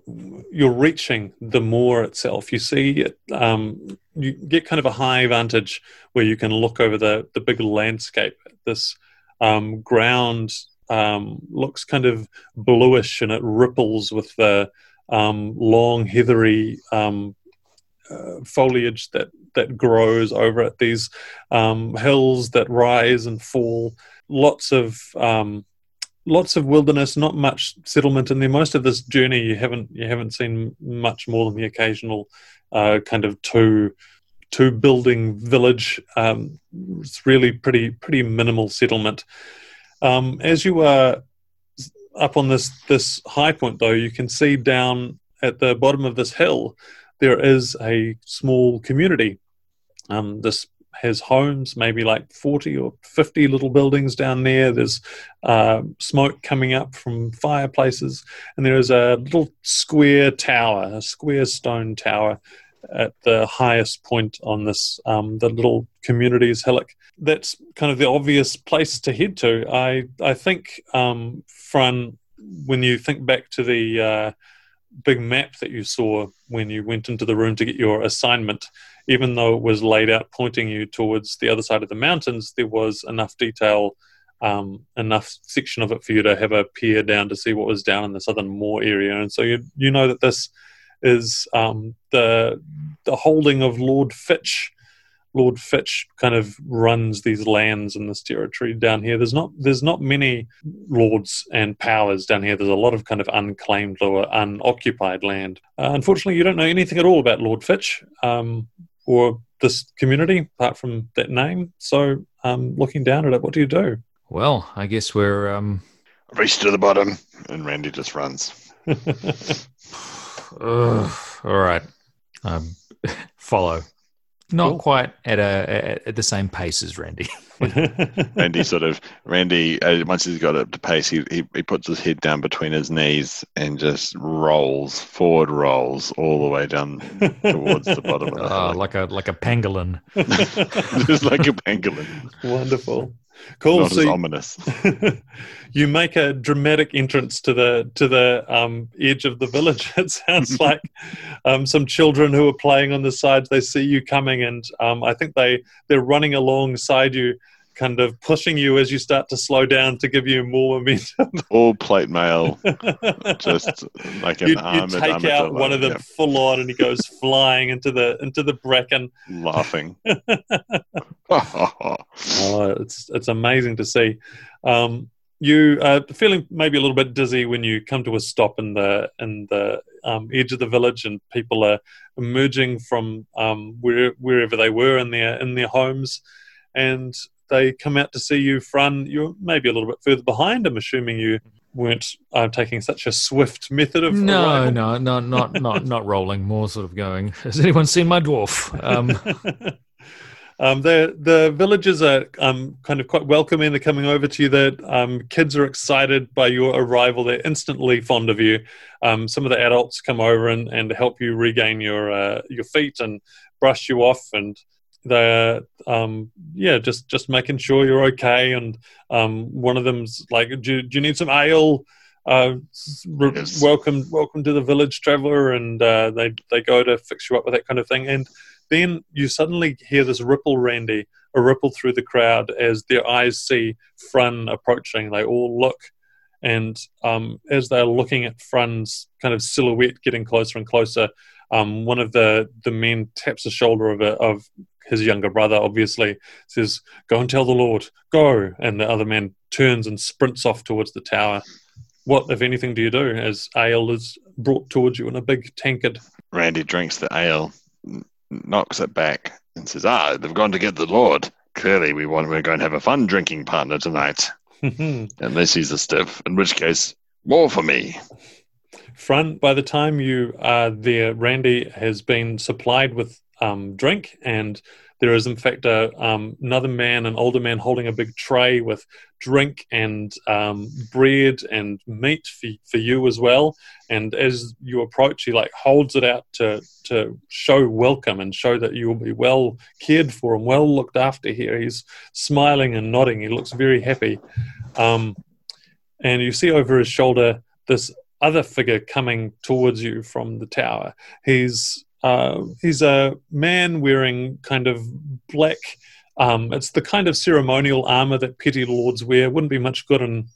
Speaker 1: you're reaching the moor itself. You see, um, you get kind of a high vantage where you can look over the the big landscape. This um, ground um, looks kind of bluish, and it ripples with the um, long, heathery um, uh, foliage that that grows over it. These um, hills that rise and fall. Lots of um, lots of wilderness, not much settlement in there. Most of this journey, you haven't you haven't seen much more than the occasional uh, kind of two two building village. Um, it's really pretty pretty minimal settlement. Um, as you are up on this this high point, though, you can see down at the bottom of this hill there is a small community. Um, this has homes, maybe like 40 or 50 little buildings down there. There's uh, smoke coming up from fireplaces, and there is a little square tower, a square stone tower at the highest point on this, um, the little community's hillock. That's kind of the obvious place to head to. I, I think, um, Frun, when you think back to the uh, big map that you saw when you went into the room to get your assignment, even though it was laid out pointing you towards the other side of the mountains, there was enough detail, um, enough section of it for you to have a peer down to see what was down in the southern moor area. And so you you know that this is um, the the holding of Lord Fitch. Lord Fitch kind of runs these lands in this territory down here. There's not there's not many lords and powers down here. There's a lot of kind of unclaimed or unoccupied land. Uh, unfortunately, you don't know anything at all about Lord Fitch um, or this community apart from that name. So, um, looking down at it, what do you do?
Speaker 2: Well, I guess we're um,
Speaker 3: Race to the bottom, and Randy just runs. [LAUGHS]
Speaker 2: Ugh, all right. Um, [LAUGHS] follow. Not
Speaker 1: Cool.
Speaker 2: quite at a at, at the same pace as Randy. [LAUGHS]
Speaker 3: Randy sort of Randy uh, once he's got up to pace, he, he he puts his head down between his knees and just rolls forward, rolls all the way down towards the bottom of the [LAUGHS]
Speaker 2: Uh, like a like a pangolin. [LAUGHS]
Speaker 3: just like a pangolin,
Speaker 1: Wonderful. Cool.
Speaker 3: not
Speaker 1: So
Speaker 3: as
Speaker 1: you-
Speaker 3: ominous. [LAUGHS]
Speaker 1: you make a dramatic entrance to the to the um, edge of the village. [LAUGHS] It sounds [LAUGHS] like um, some children who are playing on the sides. They see you coming, and um, I think they they're running alongside you, kind of pushing you as you start to slow down to give you more momentum. [LAUGHS]
Speaker 3: All plate mail, just [LAUGHS] like an
Speaker 1: you, you
Speaker 3: armored
Speaker 1: take out one of them full on, and he goes [LAUGHS] flying into the into the bracken.
Speaker 3: laughing.
Speaker 1: Oh, it's it's amazing to see. Um, you are feeling maybe a little bit dizzy when you come to a stop in the in the um, edge of the village, and people are emerging from um, where, wherever they were in their in their homes, and they come out to see you. Frun, you're maybe a little bit further behind. I'm assuming you weren't uh, taking such a swift method of
Speaker 2: No,
Speaker 1: arrival.
Speaker 2: no, no, not not [LAUGHS] not rolling. More sort of going. Has anyone seen my dwarf? Um, [LAUGHS]
Speaker 1: um, the the villagers are um, kind of quite welcoming. They're coming over to you. The um, kids are excited by your arrival. They're instantly fond of you. Um, some of the adults come over and, and help you regain your uh, your feet and brush you off, and they're um, yeah, just just making sure you're okay. And um, one of them's like, "Do, do you need some ale?" Uh, re-
Speaker 3: Yes.
Speaker 1: Welcome, welcome to the village, traveler, and uh, they they go to fix you up with that kind of thing. And then you suddenly hear this ripple, Randy, a ripple through the crowd as their eyes see Frun approaching. They all look, and um, as they're looking at Frun's kind of silhouette getting closer and closer, um, one of the the men taps the shoulder of a, of his younger brother. Obviously, says, "Go and tell the Lord, go!" And the other man turns and sprints off towards the tower. what, if anything, do you do as ale is brought towards you in a big tankard?
Speaker 3: Randy drinks the ale, knocks it back, and says, "Ah, they've gone to get the Lord. Clearly, we want we're going to have a fun drinking partner tonight, unless he's a stiff. In which case, more for me."
Speaker 1: Frun, by the time you are there, Randy has been supplied with um, drink, and there is, in fact, a, um, another man, an older man, holding a big tray with drink and um, bread and meat for, for you as well. And as you approach, he like holds it out to to show welcome and show that you will be well cared for and well looked after here. He's smiling and nodding. He looks very happy. Um, and you see over his shoulder this other figure coming towards you from the tower. He's uh, he's a man wearing kind of black. Um, it's the kind of ceremonial armor that petty lords wear. Wouldn't be much good in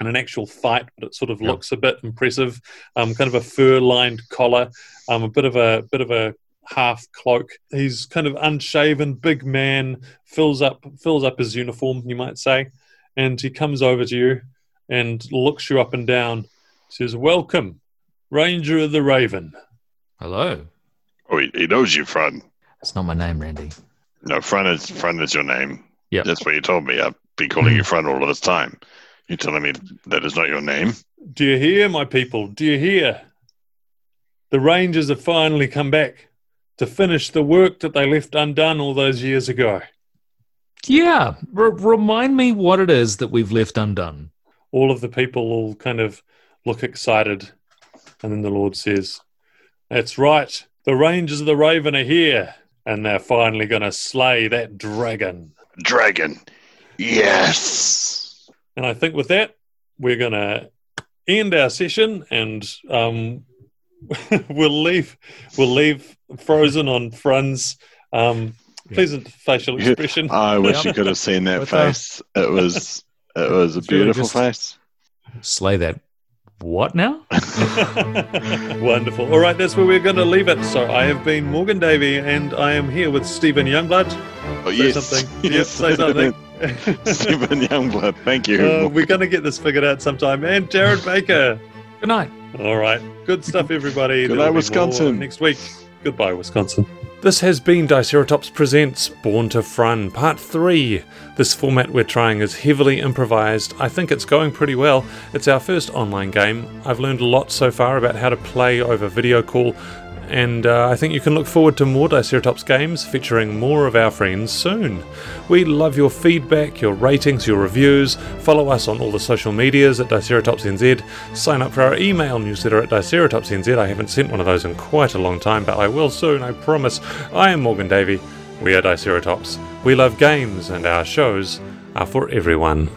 Speaker 1: in an actual fight, but it sort of
Speaker 2: Yeah.
Speaker 1: looks a bit impressive. Um, kind of a fur-lined collar, um, a bit of a bit of a half cloak. He's kind of unshaven, big man, fills up fills up his uniform, you might say, and he comes over to you and looks you up and down. Says, "Welcome, Ranger of the Raven."
Speaker 2: Hello.
Speaker 3: Oh, he, he knows you, Frun.
Speaker 2: That's not my name, Randy.
Speaker 3: No, Frun is Frun is your name.
Speaker 2: Yeah,
Speaker 3: That's what you told me. I've been calling hmm. you Frun all of this time. You're telling me that is not your name?
Speaker 1: Do you hear, my people? Do you hear? The Rangers have finally come back to finish the work that they left undone all those years ago.
Speaker 2: Yeah. R- remind me what it is that we've left undone.
Speaker 1: All of the people all kind of look excited. And then the Lord says, That's right. The Rangers of the Raven are here. And they're finally going to slay that dragon.
Speaker 3: Dragon. Yes.
Speaker 1: And I think with that, we're going to end our session and um, [LAUGHS] we'll leave we'll leave frozen on Frun's um,
Speaker 2: Yeah.
Speaker 1: pleasant facial expression. [LAUGHS]
Speaker 3: I wish you [LAUGHS] could have seen that
Speaker 2: uh,
Speaker 3: face. It was it was a
Speaker 2: It's really
Speaker 3: beautiful
Speaker 2: just-
Speaker 3: face.
Speaker 2: Slay that. What now? [LAUGHS]
Speaker 1: Wonderful. All right, that's where we're going to leave it. So I have been Morgan Davey, and I am here with Stephen Youngblood.
Speaker 3: Oh
Speaker 1: Say
Speaker 3: yes.
Speaker 1: something. [LAUGHS] Yep,
Speaker 3: Yes.
Speaker 1: say something. [LAUGHS]
Speaker 3: Stephen Youngblood. Thank you.
Speaker 1: Uh, we're going to get this figured out sometime. And Jared Baker.
Speaker 2: Good night.
Speaker 1: All right. Good stuff, everybody.
Speaker 3: Good
Speaker 1: There'll
Speaker 3: night, Wisconsin.
Speaker 1: Next week. Goodbye, Wisconsin. This has been Diceratops Presents Born to Frun, Part 3. This format we're trying is heavily improvised. I think it's going pretty well. It's our first online game. I've learned a lot so far about how to play over video call, and uh, I think you can look forward to more Diceratops games featuring more of our friends soon. We love your feedback, your ratings, your reviews. Follow us on all the social medias at DiceratopsNZ. Sign up for our email newsletter at DiceratopsNZ. I haven't sent one of those in quite a long time, but I will soon, I promise. I am Morgan Davey. We are Diceratops. We love games, and our shows are for everyone.